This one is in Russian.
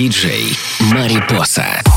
Диджей Марипоса.